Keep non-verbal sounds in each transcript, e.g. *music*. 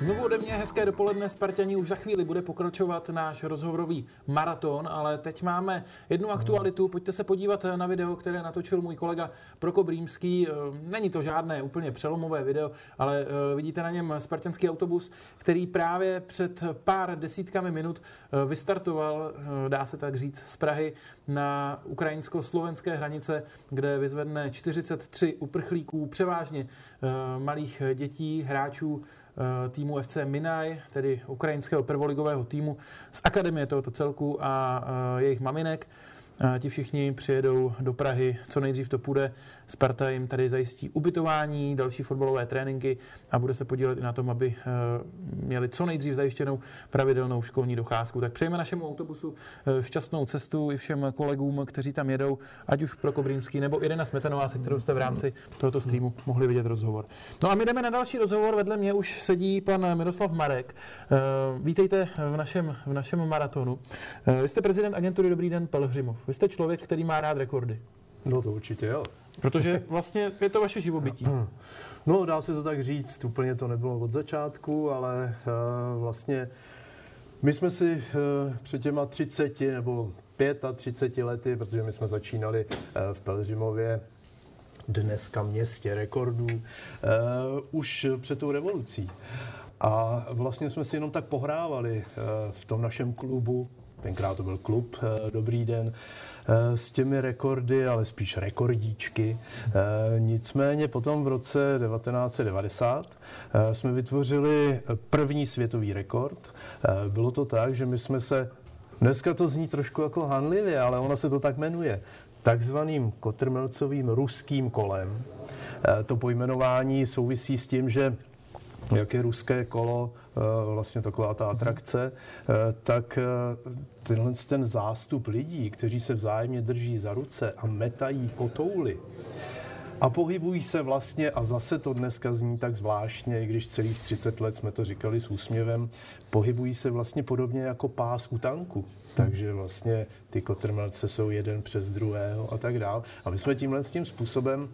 Znovu ode mě hezké dopoledne, Spartani. Už za chvíli bude pokračovat náš rozhovorový maraton, ale teď máme jednu aktualitu. Pojďte se podívat na video, které natočil můj kolega Prokop Rýmský. Není to žádné úplně přelomové video, ale eh, vidíte na něm spartanský autobus, který právě před pár desítkami minut eh, vystartoval, eh, dá se tak říct, z Prahy na ukrajinsko-slovenské hranice, kde vyzvedne 43 uprchlíků, převážně malých dětí, hráčů Eh, týmu FC Minaj, tedy ukrajinského prvoligového týmu z akademie tohoto celku a eh, jejich maminek. Ti všichni přijedou do Prahy, co nejdřív to půjde. Sparta jim tady zajistí ubytování, další fotbalové tréninky a bude se podílet i na tom, aby eh, měli co nejdřív zajištěnou pravidelnou školní docházku. Tak přejeme našemu autobusu eh, šťastnou cestu i všem kolegům, kteří tam jedou, ať už pro Kobrýmský nebo Irena Smetanová, se kterou jste v rámci tohoto streamu mohli vidět rozhovor. No a my jdeme na další rozhovor. Vedle mě už sedí pan Miroslav Marek. Eh, vítejte v našem, v našem maratonu. Vy jste prezident agentury Dobrý den Pelhřimov. Vy jste člověk, který má rád rekordy. No to určitě jo. Protože vlastně je to vaše živobytí. No, dá se to tak říct, úplně to nebylo od začátku, ale uh, vlastně my jsme si uh, před těma 30 nebo 35 lety, protože my jsme začínali uh, v Pelřimově, dneska městě rekordů, uh, už před tou revolucí. A vlastně jsme si jenom tak pohrávali v tom našem klubu, tenkrát to byl klub uh, Dobrý den, Eh, s těmi rekordy, ale spíš rekordíčky. Eh, nicméně potom v roce 1990 eh, jsme vytvořili první světový rekord. Bylo to tak, že my jsme se Dneska to zní trošku jako hanlivě, ale ono se to tak jmenuje takzvaným kotrmelcovým ruským kolem. To pojmenování souvisí s tím, že jak je ruské kolo, eh, vlastně taková ta atrakce, eh, tak eh, tenhle ten zástup lidí, kteří se vzájemně drží za ruce a metají kotouly, a pohybují se vlastně, a zase to dneska zní tak zvláštně, i když celých 30 let jsme to říkali s úsměvem, pohybují se vlastně podobně jako pás u tanku. Takže vlastně ty kotrmelce jsou jeden přes druhého a tak dál. A my jsme tímhle s tím způsobem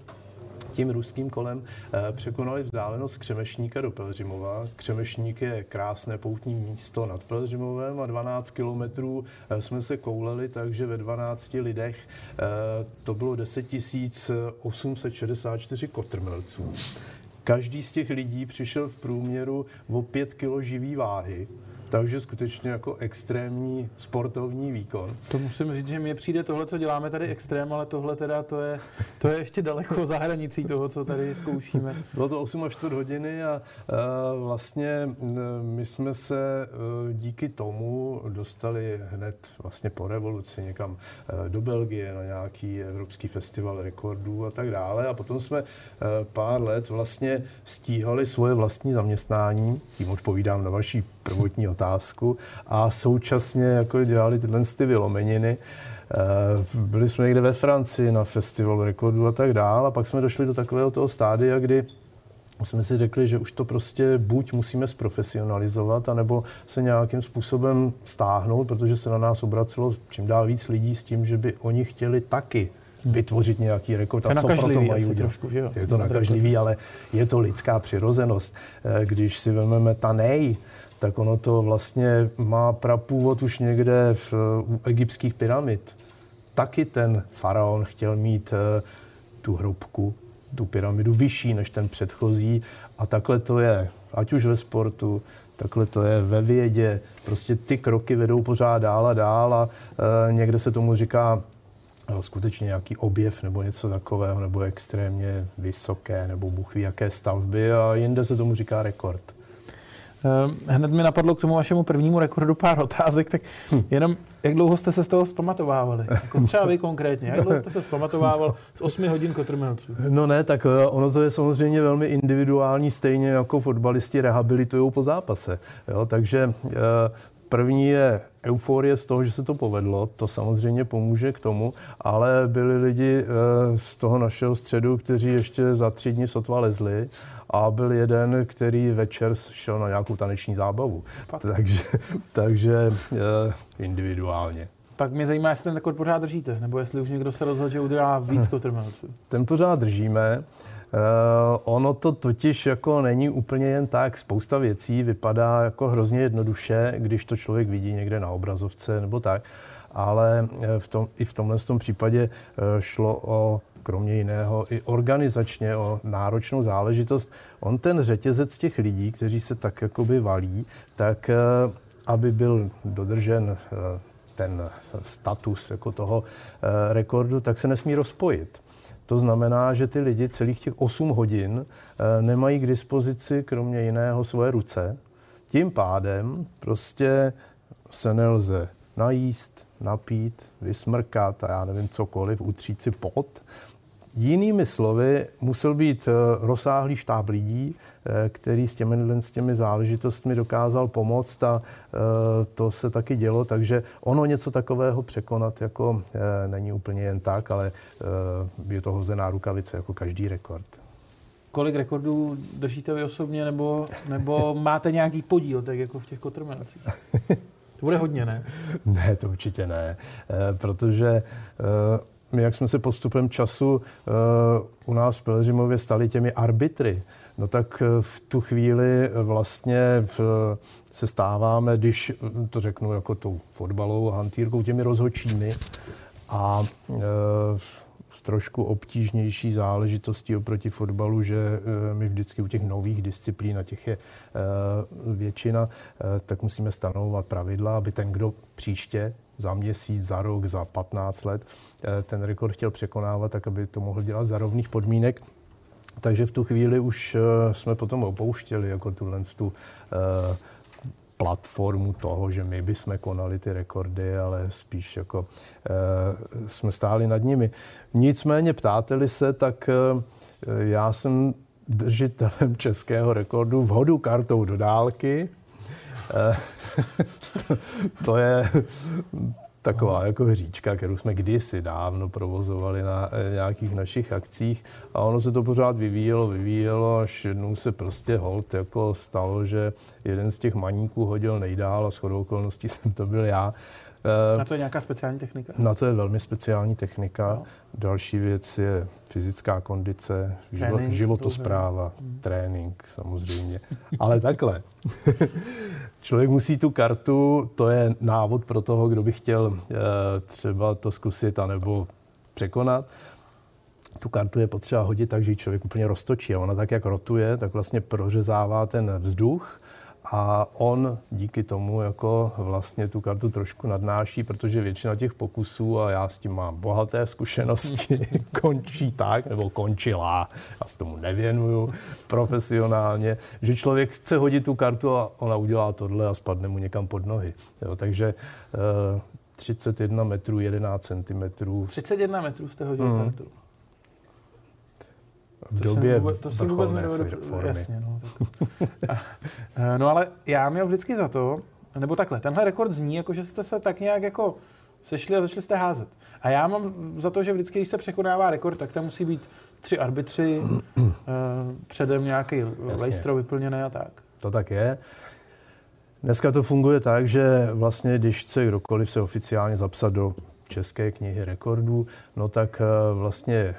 tím ruským kolem eh, překonali vzdálenost Křemešníka do Pelřimova. Křemešník je krásné poutní místo nad Pelřimovem a 12 kilometrů eh, jsme se kouleli, takže ve 12 lidech eh, to bylo 10 864 kotrmelců. Každý z těch lidí přišel v průměru o 5 kg živý váhy. Takže skutečně jako extrémní sportovní výkon. To musím říct, že mně přijde tohle, co děláme tady extrém, ale tohle teda to je, to je ještě daleko za hranicí toho, co tady zkoušíme. Bylo to 8 až 4 hodiny a uh, vlastně my jsme se uh, díky tomu dostali hned vlastně po revoluci někam uh, do Belgie na nějaký evropský festival rekordů a tak dále. A potom jsme pár let vlastně stíhali svoje vlastní zaměstnání, tím odpovídám na vaší prvotní otázku a současně jako dělali tyhle ty vylomeniny. Eh, byli jsme někde ve Francii na festivalu rekordů a tak dál a pak jsme došli do takového toho stádia, kdy jsme si řekli, že už to prostě buď musíme zprofesionalizovat, anebo se nějakým způsobem stáhnout, protože se na nás obracelo čím dál víc lidí s tím, že by oni chtěli taky vytvořit nějaký rekord a co pro to mají udělat. Trošku, že jo? Je to nakažlivý, ale je to lidská přirozenost. Eh, když si vezmeme Tanej, tak ono to vlastně má prapůvod už někde v, u egyptských pyramid. Taky ten faraon chtěl mít uh, tu hrobku, tu pyramidu vyšší než ten předchozí a takhle to je, ať už ve sportu, takhle to je ve vědě. Prostě ty kroky vedou pořád dál a dál a uh, někde se tomu říká skutečně nějaký objev nebo něco takového, nebo extrémně vysoké, nebo bůh ví jaké stavby a jinde se tomu říká rekord. Ehm, hned mi napadlo k tomu vašemu prvnímu rekordu pár otázek, tak hm. jenom jak dlouho jste se z toho zpamatovávali? *laughs* Jako třeba vy konkrétně, jak dlouho jste se zpamatovával z 8 hodin kotrmelců? No ne, tak eh, ono to je samozřejmě velmi individuální, stejně jako fotbalisti rehabilitují po zápase. Jo, takže eh, První je euforie z toho, že se to povedlo, to samozřejmě pomůže k tomu, ale byli lidi eh, z toho našeho středu, kteří ještě za tři dny sotva lezli a byl jeden, který večer šel na nějakou taneční zábavu. Takže, takže eh, individuálně. Tak mě zajímá, jestli ten rekord pořád držíte, nebo jestli už někdo se rozhodl, že udělá *laughs* víc kotrmelců. Ten pořád držíme. Uh, ono to totiž jako není úplně jen tak. Spousta věcí vypadá jako hrozně jednoduše, když to člověk vidí někde na obrazovce nebo tak. Ale eh, v tom, i v tomhle tom případě uh, šlo o kromě jiného i organizačně o náročnou záležitost. On ten řetězec těch lidí, kteří se tak jakoby valí, tak aby byl dodržen ten status jako toho rekordu, tak se nesmí rozpojit. To znamená, že ty lidi celých těch 8 hodin eh, nemají k dispozici kromě jiného svoje ruce. Tím pádem prostě se nelze najíst, napít, vysmrkat a já nevím cokoliv, utřít si pot. Jinými slovy, musel být eh, rozsáhlý štáb lidí, eh, který s těmi, s těmi záležitostmi dokázal pomoct a eh, to se taky dělo, takže ono něco takového překonat jako není úplně jen tak, ale je to hozená rukavice jako každý rekord. Kolik rekordů držíte vy osobně, nebo, nebo *laughs* máte nějaký podíl, tak jako v těch kotrmelcích? To bude hodně, ne? Ne, to určitě ne, protože my, jak jsme se postupem času uh, u nás v Pelřimově stali těmi arbitry, no tak eh, v tu chvíli vlastně v, se stáváme, když to řeknu jako tou fotbalovou hantýrkou, těmi rozhočími a s trošku obtížnější záležitostí oproti fotbalu, že my vždycky u těch nových disciplín, a těch je většina, tak musíme stanovovat pravidla, aby ten, kdo příště za měsíc, za rok, za 15 let eh, ten rekord chtěl překonávat, tak aby to mohl dělat za rovných podmínek. Takže v tu chvíli už eh, jsme potom opouštěli jako tuhle tu eh, platformu toho, že my bychom konali ty rekordy, ale spíš jako jsme stáli nad nimi. Nicméně ptáte se, tak já jsem držitelem českého rekordu v hodu kartou do dálky. E, *laughs* to je taková jako hříčka, kterou jsme kdysi dávno provozovali na eh, nějakých našich akcích a ono se to pořád vyvíjelo, vyvíjelo, až jednou se prostě hold jako stalo, že jeden z těch maníků hodil nejdál a shodou okolností *laughs* jsem to byl já. Na to je nějaká speciální technika? Na to je velmi speciální technika. No. Další věc je fyzická kondice, trénink, životospráva, hmm. trénink samozřejmě. Ale takhle. *laughs* Člověk musí tu kartu, to je návod pro toho, kdo by chtěl e, třeba to zkusit anebo překonat. Tu kartu je potřeba hodit tak, že ji člověk úplně roztočí. A ona tak, jak rotuje, tak vlastně prořezává ten vzduch a on díky tomu jako vlastně tu kartu trošku nadnáší, protože většina těch pokusů, a já s tím mám bohaté zkušenosti, *laughs* *laughs* končí tak, nebo končila, já se tomu nevěnuju profesionálně, že člověk chce hodit tu kartu a ona udělá tohle a spadne mu někam pod nohy. Jo, takže uh, 31 metrů, 11 centimetrů. 31 metrů jste hodil mm. kartu v to době vůbec, to si vůbec nedovedu, jasně, no, tak. *laughs* no ale já měl vždycky za to, nebo takhle, tenhle rekord zní, jako že jste se tak nějak jako sešli a začali jste házet. A já mám za to, že vždycky, když se překonává rekord, tak tam musí být tři arbitři, uh, předem nějaký lejstro vyplněné a tak. To tak je. Dneska to funguje tak, že vlastně, když chce kdokoliv se oficiálně zapsat do České knihy rekordů, no tak eh, vlastně eh,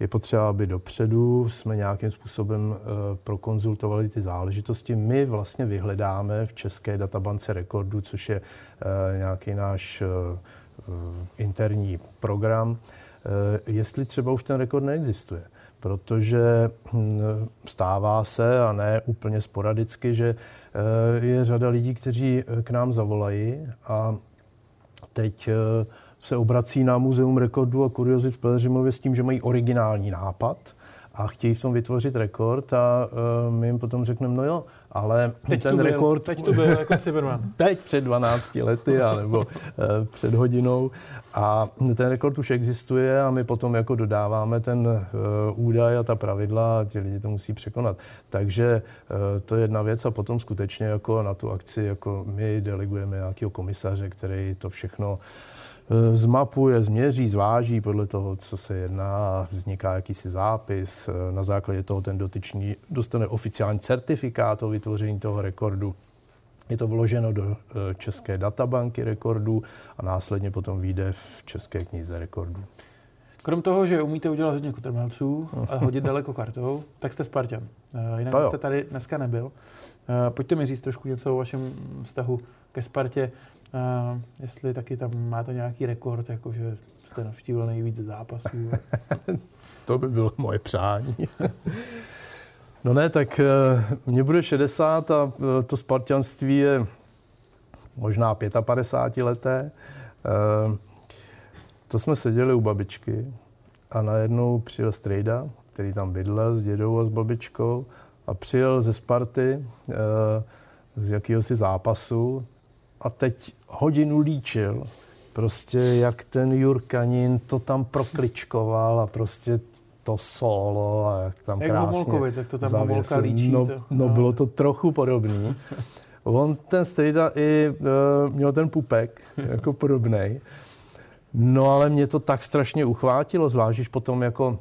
je potřeba, aby dopředu jsme nějakým způsobem eh, prokonzultovali ty záležitosti. My vlastně vyhledáme v České databance rekordů, což je nějaký náš interní program, jestli třeba už ten rekord neexistuje. Protože hm, stává se, a ne úplně sporadicky, že je řada lidí, kteří k nám zavolají a teď eh, se obrací na Muzeum rekordů a kuriozit v Pelřimově s tím, že mají originální nápad a chtějí v tom vytvořit rekord a uh, my jim potom řekneme, no jo, ale teď ten byl, rekord... Teď to byl jako *laughs* Cyberman. teď před 12 lety, nebo uh, před hodinou. A ten rekord už existuje a my potom jako dodáváme ten uh, údaj a ta pravidla a ti lidi to musí překonat. Takže uh, to je jedna věc a potom skutečně jako na tu akci jako my delegujeme nějakého komisaře, který to všechno Eh, zmapuje, změří, zváží podle toho, co se jedná vzniká jakýsi zápis. Eh, na základě toho ten dotyčný dostane oficiální certifikát o vytvoření toho rekordu. Je to vloženo do České databanky rekordů a následně potom vyjde v České knize rekordů. Krom toho, že umíte udělat hodně kutrmelců a hodit daleko kartou, tak jste Spartan. Jinak jste tady dneska nebyl. Pojďte mi říct trošku něco o vašem vztahu ke Spartě. Uh, jestli taky tam máte nějaký rekord, jakože jste navštívil nejvíc zápasů. *laughs* to by bylo moje přání. no ne, tak uh, mně bude 60 a uh, to spartianství je možná 55 leté. Uh, to jsme seděli u babičky a najednou přijel strejda, který tam bydlel s dědou a s babičkou a přijel ze Sparty z jakéhosi zápasu a teď hodinu líčil, prostě jak ten Jurkanin to tam prokličkoval a prostě to solo a jak tam jak krásně Homolkovi, tak to tam Homolka líčí. No, no, no, bylo to trochu podobný. *laughs* On ten Strejda i uh, měl ten pupek jako podobný. No ale mě to tak strašně uchvátilo, zvlášť potom jako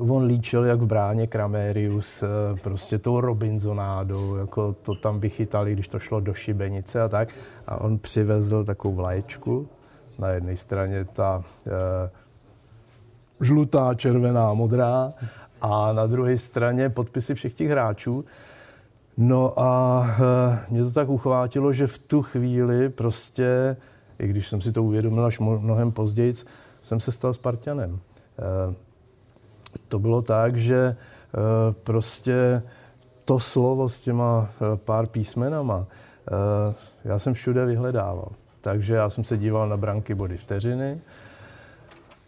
on líčil jak v bráně Kramérius, eh, prostě tou Robinsonádou, jako to tam vychytali, když to šlo do šibenice a tak. A on přivezl takovou vlaječku, na jedné straně ta e, žlutá, červená, modrá a na druhé straně podpisy všech těch hráčů. No a e, mě to tak uchvátilo, že v tu chvíli prostě, i když jsem si to uvědomil až mnohem později, jsem se stal Spartanem. E, to bylo tak, že eh, prostě to slovo s těma eh, pár písmenama, eh, já jsem všude vyhledával. Takže já jsem se díval na branky body vteřiny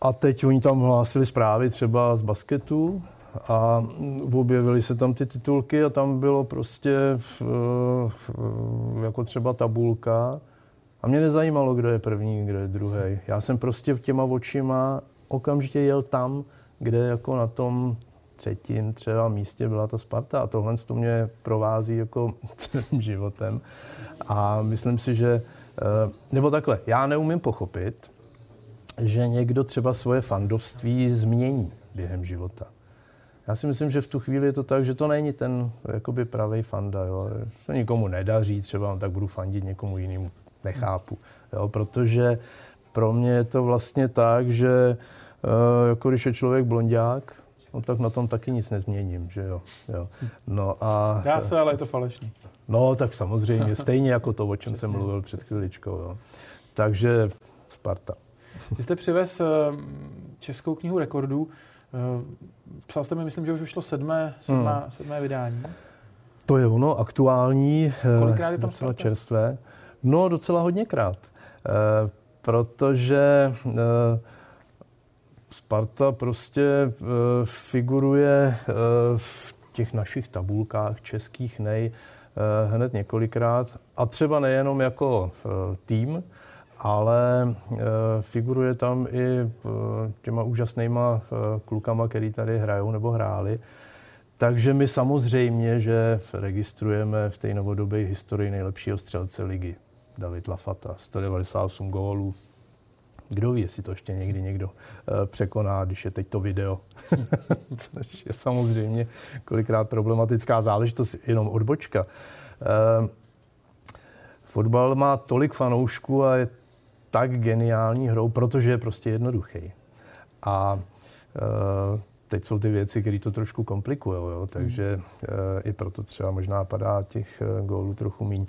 a teď oni tam hlásili zprávy třeba z basketu a objevily se tam ty titulky a tam bylo prostě jako třeba tabulka a mě nezajímalo, kdo je první, kdo je druhý. Já jsem prostě v těma očima okamžitě jel tam, kde jako na tom třetím třeba místě byla ta Sparta a tohle to mě provází jako *laughs* celým životem. A myslím si, že, eh, nebo takhle, já neumím pochopit, že někdo třeba svoje fandovství změní během života. Já si myslím, že v tu chvíli je to tak, že to není ten jakoby pravý fanda. Jo. Se nikomu nedaří, třeba tak budu fandit někomu jinému. Nechápu. Jo, protože pro mě je to vlastně tak, že jako když je člověk blondák, no tak na tom taky nic nezměním, že jo. jo. No a... Dá se, ale je to falešný. No, tak samozřejmě, *laughs* stejně jako to, o čem jsem mluvil před chviličkou. Jo. Takže Sparta. Vy jste přivez eh, českou knihu rekordů. Eh, psal jste mi, myslím, že už vyšlo sedmé, sedmé, hmm. sedmé vydání. To je ono, aktuální. Kolikrát je tam docela Sparta? čerstvé. No, docela hodněkrát. Protože Sparta prostě e, figuruje e, v těch našich tabulkách českých nej e, hned několikrát a třeba nejenom jako tým, ale figuruje tam i těma úžasnýma klukama, který tady hrajou nebo hráli. Takže my samozřejmě, že registrujeme v té novodobé historii nejlepšího střelce ligy. David Lafata, 198 gólů, kdo ví, jestli to ještě někdy někdo uh, překoná, když je teď to video. *laughs* Což je samozřejmě kolikrát problematická záležitost, jenom odbočka. Uh, fotbal má tolik fanoušků a je tak geniální hrou, protože je prostě jednoduchý. A uh, teď jsou ty věci, které to trošku komplikují, takže uh, i proto třeba možná padá těch gólů trochu míň.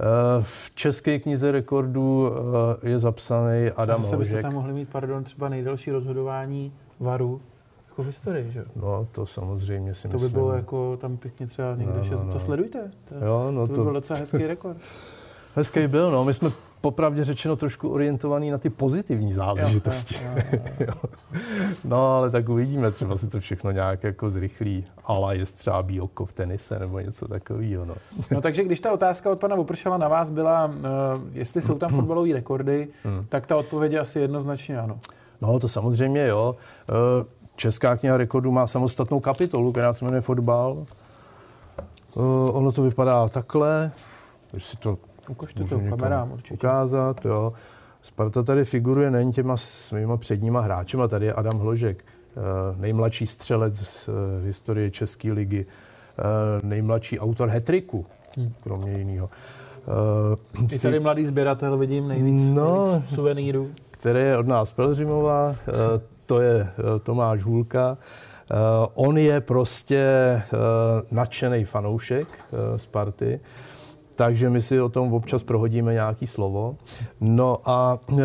Eh, v české knize rekordů eh, je zapsaný Adam Zase byste tam mohli mít, pardon, třeba nejdelší rozhodování varu jako v historii, že? No, to samozřejmě si to myslím. To by bylo jako tam pěkně třeba někde no, no, no. To sledujte. To, jo, no to by to... byl docela hezký rekord. Hezký byl, no. My jsme popravdě řečeno trošku orientovaný na ty pozitivní záležitosti. Jo, jo, jo, *laughs* no, ale tak uvidíme, třeba si to všechno nějak jako zrychlí. Ale je třeba bílko v tenise nebo něco takového. No. no takže když ta otázka od pana Vopršala na vás byla, uh, jestli jsou tam fotbalové rekordy, hmm. tak ta odpověď je asi jednoznačně ano. No, to samozřejmě jo. Uh, Česká kniha rekordů má samostatnou kapitolu, která se jmenuje fotbal. Uh, ono to vypadá takhle, si to Ukažte to kamerám určitě. Ukázat, jo. Sparta tady figuruje nejen těma svýma předníma hráčema, tady je Adam Hložek, eh, nejmladší střelec z eh, historie České ligy, eh, nejmladší autor hetriku, hmm. kromě jiného. I tady mladý sběratel vidím nejvíc, no, nejvíc suvenýrů. Který je od nás Pelřimova, uh, to je Tomáš Hůlka. On je prostě nadšený fanoušek Sparty takže my si o tom občas prohodíme nějaký slovo. No a uh,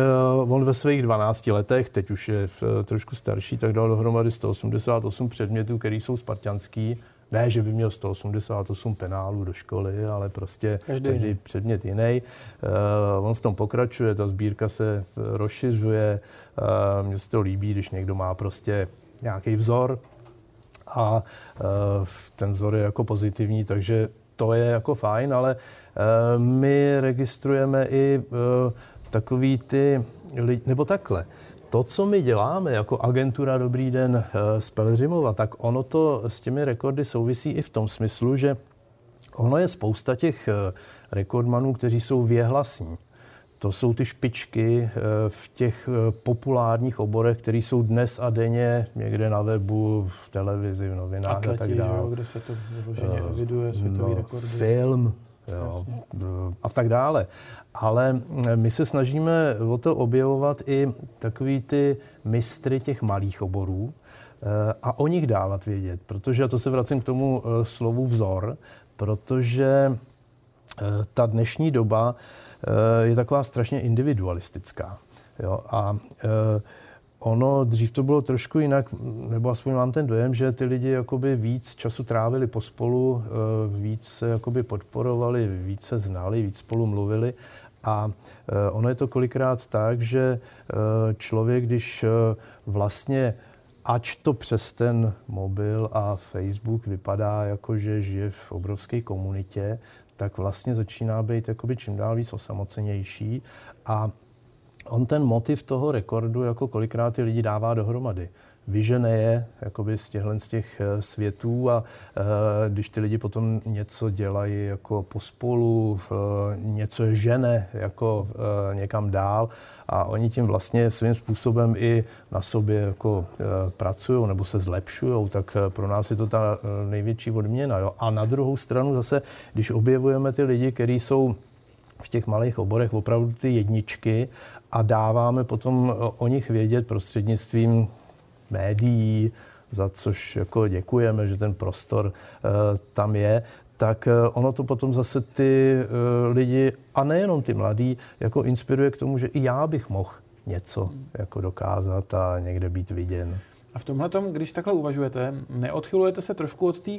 on ve svých 12 letech, teď už je uh, trošku starší, tak dal dohromady 188 předmětů, které jsou spartianský. Ne, že by měl 188 penálů do školy, ale prostě každý, každý předmět jiný. Uh, on v tom pokračuje, ta sbírka se rozšiřuje. Uh, mně se to líbí, když někdo má prostě nějaký vzor a uh, ten vzor je jako pozitivní, takže to je jako fajn, ale Eh, my registrujeme i eh, takový ty lidi, nebo takhle. To, co my děláme jako agentura Dobrý den eh, z Pelřimova, tak ono to s těmi rekordy souvisí i v tom smyslu, že ono je spousta těch rekordmanů, kteří jsou věhlasní. To jsou ty špičky v těch populárních oborech, které jsou dnes a denně někde na webu, v televizi, v novinách Atleti, a tak dále. Jo, kde se to vyloženě eviduje, světový no, rekordy. Film, jo, a tak dále. Ale my se snažíme o to objevovat i takový ty mistry těch malých oborů eh, a o nich dávat vědět, protože, a to se vracím k tomu eh, slovu vzor, protože eh, ta dnešní doba je taková strašně individualistická. Jo? A Ono dřív to bylo trošku jinak, nebo aspoň mám ten dojem, že ty lidi jakoby víc času trávili pospolu, eh, víc se jakoby podporovali, víc se znali, víc spolu mluvili. A eh, ono je to kolikrát tak, že eh, člověk, když vlastně ač to přes ten mobil a Facebook vypadá jako, že žije v obrovské komunitě, tak vlastně začíná být jakoby čím dál víc osamocenější a on ten motiv toho rekordu jako kolikrát ty lidi dává dohromady. Vyžene je jakoby z těchto z těch eh, světů a e, když ty lidi potom něco dělají jako pospolu, e, něco je žene jako někam dál a oni tím vlastně svým způsobem i na sobě jako e, pracují nebo se zlepšují, tak pro nás je to ta největší odměna. Jo? A na druhou stranu zase, když objevujeme ty lidi, kteří jsou v těch malých oborech opravdu ty jedničky a dáváme potom o nich vědět prostřednictvím médií, za což jako děkujeme, že ten prostor uh, tam je, tak uh, ono to potom zase ty uh, lidi, a nejenom ty mladí, jako inspiruje k tomu, že i já bych mohl něco jako dokázat a někde být viděn. A v tomhle tom, když takhle uvažujete, neodchylujete se trošku od té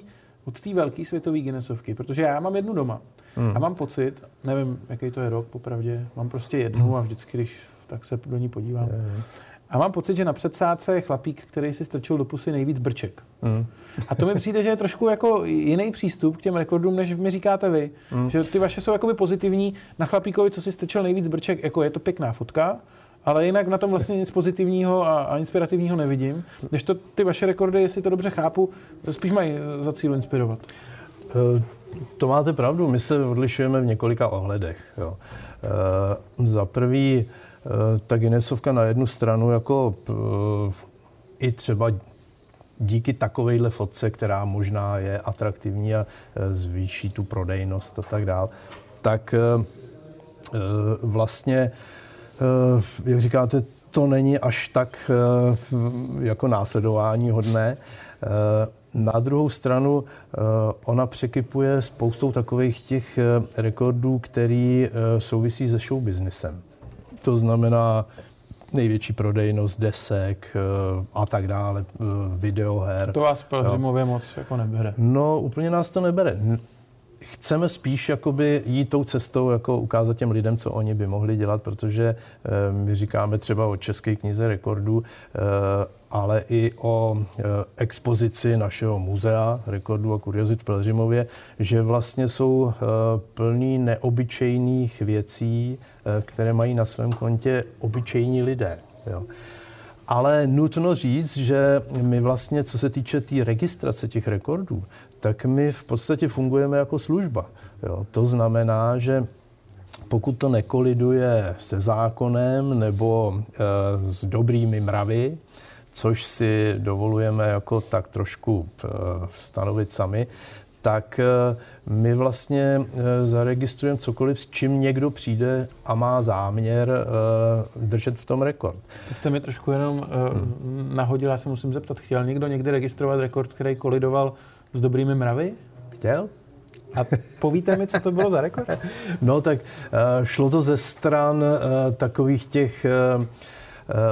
od té velké světové Guinnessovky, protože já mám jednu doma hmm. a mám pocit, nevím, jaký to je rok, popravdě, mám prostě jednu a vždycky, když tak se do ní podívám. Hmm. A mám pocit, že na předsádce je chlapík, který si strčil do pusy nejvíc brček. Mm. A to mi přijde, že je trošku jako jiný přístup k těm rekordům, než mi říkáte vy. Mm. Že ty vaše jsou jakoby pozitivní. Na chlapíkovi, co si strčil nejvíc brček, jako je to pěkná fotka, ale jinak na tom vlastně nic pozitivního a, a inspirativního nevidím. Když to ty vaše rekordy, jestli to dobře chápu, spíš mají za cíl inspirovat. Uh, to máte pravdu, my se odlišujeme v několika ohledech. Jo. Uh, za prvý, ta Guinnessovka na jednu stranu jako i třeba díky takovejhle fotce, která možná je atraktivní a zvýší tu prodejnost a tak dále, tak vlastně Eh, jak říkáte, to není až tak eh, jako následování hodné. Eh, na druhou stranu ona překypuje spoustou takových těch rekordů, který souvisí se show businessem. To znamená největší prodejnost desek a tak dále, videoher. To vás Pelhřimově moc jako nebere. No, úplně nás to nebere chceme spíš jakoby jít tou cestou, jako ukázat těm lidem, co oni by mohli dělat, protože e, my říkáme třeba o České knize rekordů, e, ale i o e, expozici našeho muzea rekordů a kuriozit v Pelřimově, že vlastně jsou plný neobyčejných věcí, které mají na svém kontě obyčejní lidé. Jo. Ale nutno říct, že my vlastně, co se týče té tý registrace těch rekordů, tak my v podstatě fungujeme jako služba. Jo. To znamená, že pokud to nekoliduje se zákonem nebo e, s dobrými mravy, což si dovolujeme jako tak trošku e, stanovit sami, tak my vlastně zaregistrujeme cokoliv, s čím někdo přijde a má záměr držet v tom rekord. Teď jste mi trošku jenom hmm. nahodil, já se musím zeptat, chtěl někdo někdy registrovat rekord, který kolidoval s dobrými mravy? Chtěl? A povíte mi, co to bylo za rekord? *laughs* No tak šlo to ze stran takových těch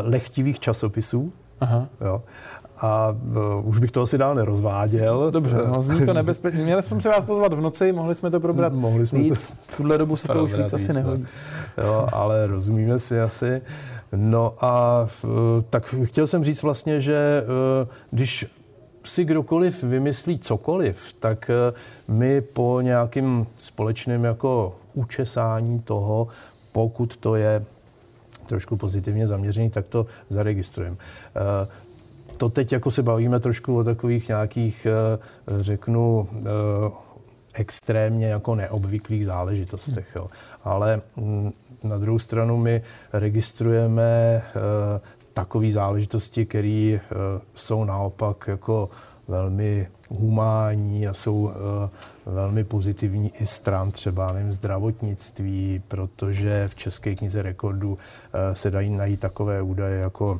lehtivých časopisů. Aha. Jo a uh, už bych to asi dál nerozváděl. Dobře, no, zní to *laughs* nebezpečně. Měli jsme se vás pozvat v noci, mohli jsme to probrat mohli jsme víc. To v tuhle dobu se to už víc asi nehodí. Jo, ale rozumíme si asi. No a uh, tak chtěl jsem říct vlastně, že uh, když si kdokoliv vymyslí cokoliv, tak uh, my po nějakým společném jako učesání toho, pokud to je trošku pozitivně zaměřený, tak to zaregistrujeme. Uh, to teď jako se bavíme trošku o takových nějakých, eh, řeknu, eh, extrémně jako neobvyklých záležitostech. Jo. Ale mm, na druhou stranu my registrujeme eh, takové záležitosti, které jsou naopak jako velmi humánní a jsou velmi pozitivní i stran třeba nevím, zdravotnictví, protože v České knize rekordů se dají najít takové údaje jako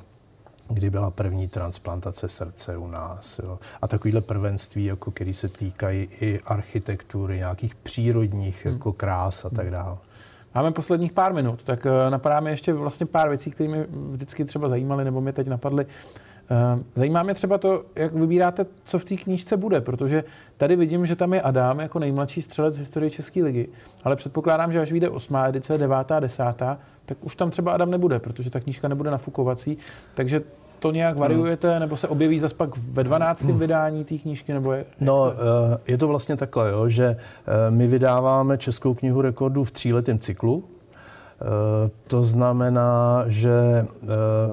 kdy byla první transplantace srdce u nás. Jo. A takovýhle prvenství, jako který se týkají i architektury, nějakých přírodních hmm. jako krás a tak dále. Máme posledních pár minut, tak eh, napadá mi ještě vlastně pár věcí, které mě vždycky třeba zajímaly, nebo mě teď napadly. Eh, zajímá mě třeba to, jak vybíráte, co v té knížce bude, protože tady vidím, že tam je Adam jako nejmladší střelec v historii České ligy, ale předpokládám, že až vyjde osmá edice, devátá, desátá, tak už tam třeba Adam nebude, protože ta knížka nebude nafukovací, takže to nějak variujete, nebo se objeví zase pak ve 12. Hmm. vydání té knížky, nebo je? No, eh, je to vlastně takhle, jo, že eh, my vydáváme Českou knihu rekordů v tříletém cyklu, to znamená, že eh,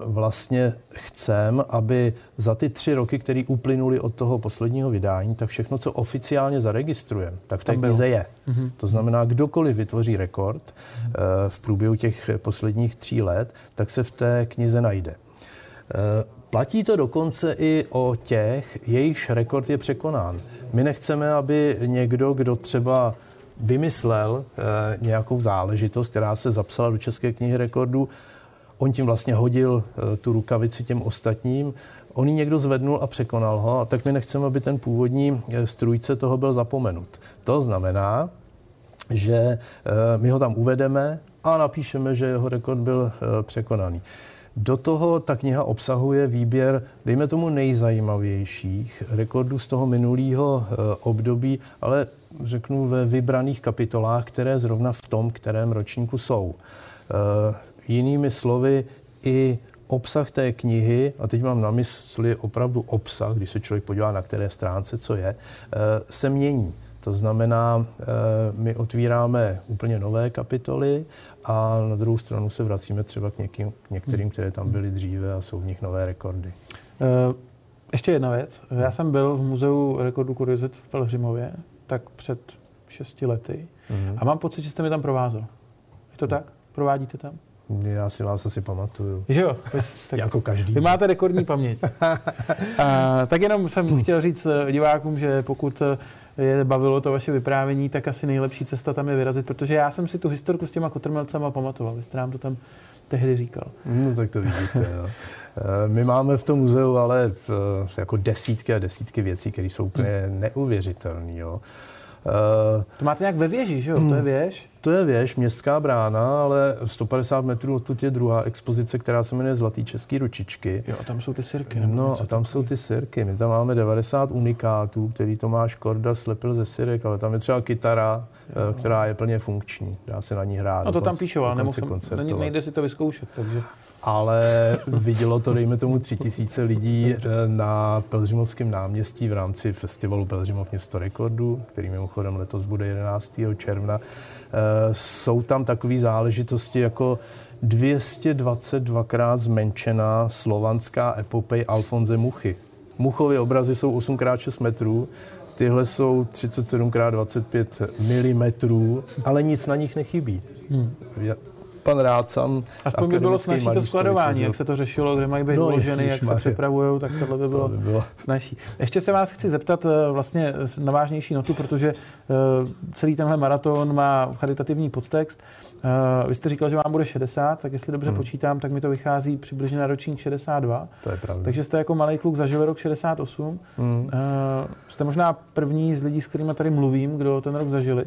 vlastně chcem, aby za ty tři roky, které uplynuly od toho posledního vydání, tak všechno, co oficiálně zaregistrujeme, tak v té knize je. Mm-hmm. To znamená, kdokoliv vytvoří rekord mm-hmm. v průběhu těch posledních tří let, tak se v té knize najde. Platí to dokonce i o těch, jejichž rekord je překonán. My nechceme, aby někdo, kdo třeba vymyslel eh, nějakou záležitost, která se zapsala do České knihy rekordů. On tím vlastně hodil eh, tu rukavici těm ostatním. On ji někdo zvednul a překonal ho, a tak my nechceme, aby ten původní eh, strůjce toho byl zapomenut. To znamená, že my ho tam uvedeme a napíšeme, že jeho rekord byl překonaný. Do toho ta kniha obsahuje výběr, dejme tomu, nejzajímavějších rekordů z toho minulého období, ale řeknu, ve vybraných kapitolách, které zrovna v tom, kterém ročníku jsou. E, jinými slovy, i obsah té knihy, a teď mám na mysli opravdu obsah, když se člověk podívá na které stránce, co je, e, se mění. To znamená, e, my otvíráme úplně nové kapitoly a na druhou stranu se vracíme třeba k, někým, k některým, které tam byly dříve a jsou v nich nové rekordy. Ještě jedna věc. Já jsem byl v muzeu rekordu kuriozit v Pelhřimově tak před šesti lety. Mm-hmm. A mám pocit, že jste mi tam provázel. Je to tak? Provádíte tam? Já si vás asi pamatuju. Že jo? tak jako každý. Vy máte rekordní paměť. *laughs* a, tak jenom jsem chtěl říct eh, divákům, že pokud eh, je bavilo to vaše vyprávění, tak asi nejlepší cesta tam je vyrazit, protože já jsem si tu historku s těma kotrmelcema pamatoval. Vy jste nám to tam tehdy říkal. No tak to vidíte, jo. *laughs* Eh, my máme v tom muzeu ale jako desítky a desítky věcí, které jsou úplně neuvěřitelné. Uh, to máte nějak ve věži, že jo? To je věž? To je věž, městská brána, ale 150 metrů odtud je druhá expozice, která se jmenuje Zlatý český ručičky. Jo, a tam jsou ty sirky. No, a tam jsou ty sirky. My tam máme 90 unikátů, který Tomáš Korda slepil ze sirek, ale tam je třeba kytara, jo. která je plně funkční. Dá se na ní hrát. No to tam píšou, ale nemohl jsem, nejde si to vyzkoušet, takže ale vidělo to, dejme tomu, tři tisíce lidí eh, na Pelřimovském náměstí v rámci festivalu Pelřimov město rekordů, který mimochodem letos bude 11. června. Eh, jsou tam takové záležitosti jako 222krát zmenšená slovanská epopej Alfonze Muchy. Muchovy obrazy jsou 8x6 metrů, tyhle jsou 37x25 mm, ale nic na nich nechybí. Hmm pan Rácam. Aspoň by bylo snažší to skladování, jak se to řešilo, kde mají být no, uloženy, jak se připravují, tak tohle by bylo, to by bylo snažší. Ještě se vás chci zeptat eh, vlastně na vážnější notu, protože eh, celý tenhle maraton má charitativní podtext. Uh, vy jste říkal, že vám bude 60, tak jestli dobře hmm. počítám, tak mi to vychází přibližně na ročník 62. To je pravda. Takže jste jako malý kluk zažil rok 68. Hmm. Jste možná první z lidí, s kterými tady mluvím, kdo ten rok zažili.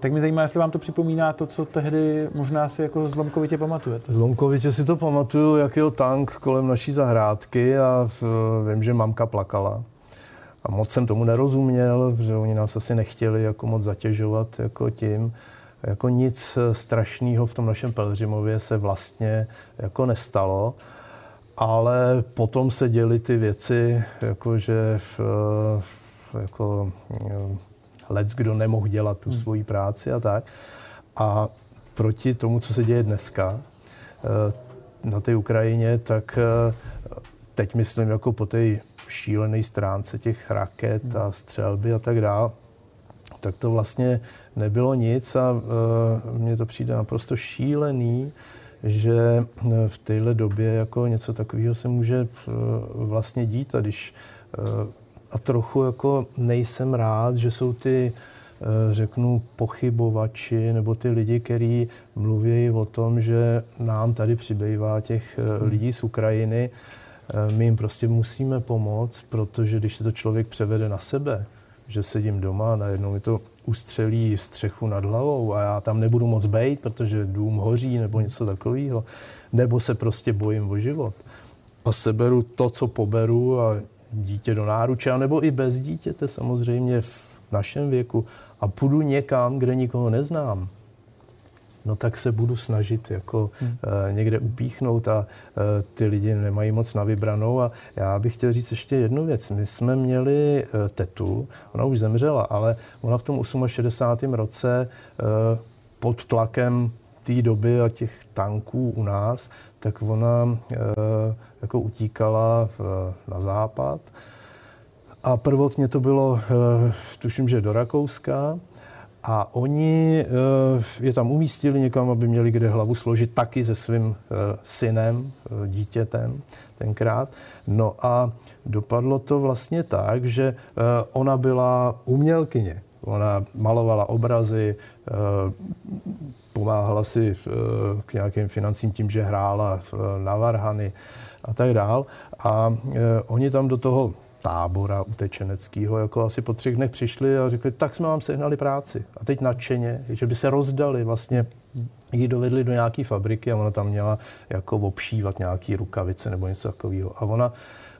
Tak mě zajímá, jestli vám to připomíná to, co tehdy možná si jako zlomkovitě pamatujete. Zlomkovitě si to pamatuju, jak jel tank kolem naší zahrádky a vím, že mamka plakala. A moc jsem tomu nerozuměl, že oni nás asi nechtěli jako moc zatěžovat jako tím jako nic strašného v tom našem Pelřimově se vlastně jako nestalo. Ale potom se děly ty věci, jako že v, jako, lec, kdo nemohl dělat tu hmm. svoji práci a tak. A proti tomu, co se děje dneska eh, na té Ukrajině, tak eh, teď myslím jako po té šílené stránce těch raket hmm. a střelby a tak dále, tak to vlastně nebylo nic a uh, mně to přijde naprosto šílený, že v téhle době jako něco takového se může vlastně dít a když a trochu jako nejsem rád, že jsou ty řeknu pochybovači nebo ty lidi, kteří mluví o tom, že nám tady přibývá těch hmm. lidí z Ukrajiny. My jim prostě musíme pomoct, protože když se to člověk převede na sebe, že sedím doma a najednou mi to ustřelí střechu nad hlavou a já tam nebudu moc bejt, protože dům hoří nebo něco takového, nebo se prostě bojím o život. A seberu to, co poberu a dítě do náruče, nebo i bez dítěte samozřejmě v našem věku a půjdu někam, kde nikoho neznám no tak se budu snažit jako hmm. uh, někde upíchnout a uh, ty lidi nemají moc na vybranou. A já bych chtěl říct ještě jednu věc. My jsme měli uh, tetu, ona už zemřela, ale ona v tom 68. roce uh, pod tlakem té doby a těch tanků u nás, tak ona uh, jako utíkala na západ. A prvotně to bylo, uh, tuším, že do Rakouska. A oni eh, je tam umístili někam, aby měli kde hlavu složit taky se svým eh, synem, eh, dítětem tenkrát. No a dopadlo to vlastně tak, že ona byla umělkyně. Ona malovala obrazy, pomáhala si k nějakým financím tím, že hrála na varhany a tak dál. A oni tam do toho tábora utečeneckého, jako asi po třech dnech přišli a řekli, tak jsme vám sehnali práci. A teď nadšeně, že by se rozdali vlastně ji dovedli do nějaké fabriky a ona tam měla jako obšívat nějaký rukavice nebo něco takového. A ona,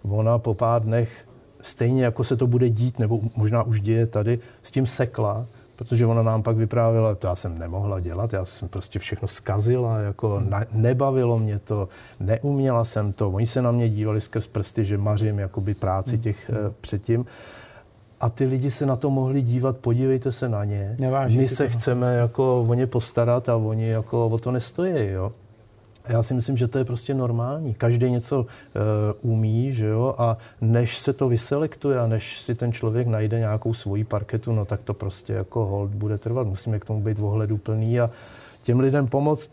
ona po pár dnech, stejně jako se to bude dít, nebo možná už děje tady, s tím sekla protože ona nám pak vyprávěla, to já jsem nemohla dělat, já jsem prostě všechno zkazila, jako nebavilo mě to, neuměla jsem to, oni se na mě dívali skrz prsty, že mařím jakoby práci hmm. těch uh, předtím. A ty lidi se na to mohli dívat, podívejte se na ně. Neváží My se toho. chceme jako o ně postarat a oni jako o to nestojí, jo. Já si myslím, že to je prostě normální. Každý něco uh, umí, že jo, a než se to vyselektuje a než si ten člověk najde nějakou svoji parketu, no tak to prostě jako hold bude trvat. Musíme k tomu být ohledu plný a těm lidem pomoct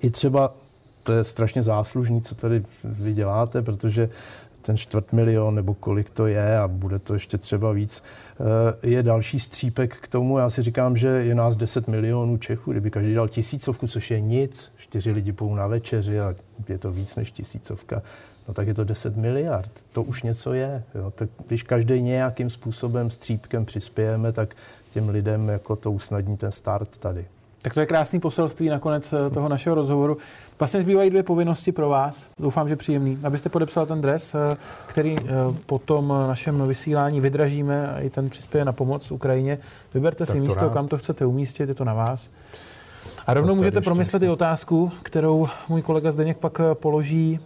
i třeba to je strašně záslužný, co tady vy děláte, protože ten čtvrt milion nebo kolik to je a bude to ještě třeba víc, eh, je další střípek k tomu. Já si říkám, že je nás 10 milionů Čechů, kdyby každý dal tisícovku, což je nic, čtyři lidi půjdou na večeři a je to víc než tisícovka, no tak je to 10 miliard. To už něco je. Jo. Tak když každý nějakým způsobem střípkem přispějeme, tak těm lidem jako to usnadní ten start tady. Tak to je krásný poselství nakonec eh, toho našeho rozhovoru. Vlastně zbývají dvě povinnosti pro vás, doufám, že příjemný, abyste podepsal ten dres, eh, který eh, po tom našem vysílání vydražíme a i ten přispěje na pomoc Ukrajině. Vyberte tak si místo, rád. kam to chcete umístit, je to na vás. A rovnou můžete promyslet i otázku, kterou můj kolega Zdeněk pak položí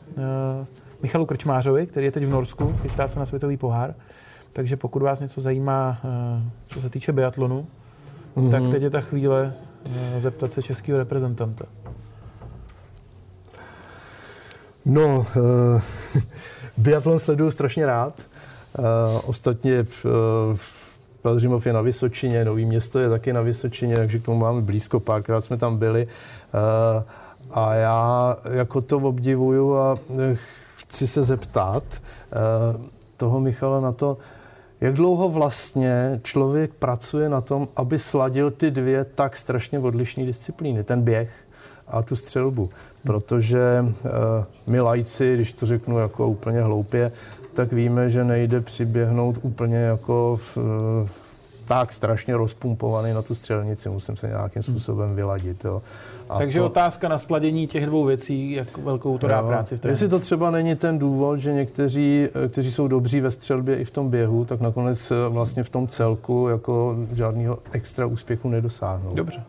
Michalu Krčmářovi, který je teď v Norsku, chystá se na světový pohár. Takže pokud vás něco zajímá, co se týče biatlonu, mm-hmm. tak teď je ta chvíle zeptat se českého reprezentanta. No, uh, *laughs* biatlon sleduju strašně rád. Uh, ostatně v, uh, Pelřimov je na Vysočině, Nový město je taky na Vysočině, takže k tomu máme blízko, párkrát jsme tam byli. Uh, A já jako to obdivuju a chci se zeptat toho Michala na to, jak dlouho vlastně člověk pracuje na tom, aby sladil ty dvě tak strašně odlišné disciplíny, ten běh a tu střelbu. Protože uh, my lajci, když to řeknu jako úplně hloupě, tak víme, že nejde přiběhnout úplně jako v, v tak strašně rozpumpovaný na tu střelnici, musím se nějakým způsobem vyladit. Jo. A Takže to, otázka na sladění těch dvou věcí, jak velkou to dá jo, práci v tréninku. Jestli to třeba není ten důvod, že někteří, kteří jsou dobří ve střelbě i v tom běhu, tak nakonec vlastně v tom celku jako žádného extra úspěchu nedosáhnou. Dobře.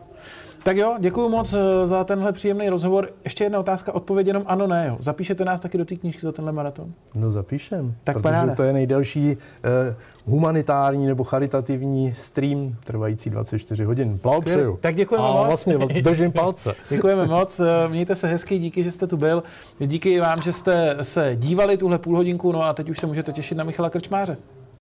Tak jo, děkuji moc eh, za tenhle příjemný rozhovor. Ještě jedna otázka, odpověď jenom ano, ne. Jo. Zapíšete nás taky do té knížky za tenhle maraton? No zapíšem, tak protože paráda. to je nejdelší eh, humanitární nebo charitativní stream trvající 24 hodin. Blahopřeju. Tak děkujeme A moc. vlastně držím palce. *laughs* děkujeme moc, eh, mějte se hezky, díky, že jste tu byl. Díky vám, že jste se dívali tuhle půl hodinku, no a teď už se můžete těšit na Michala Krčmáře.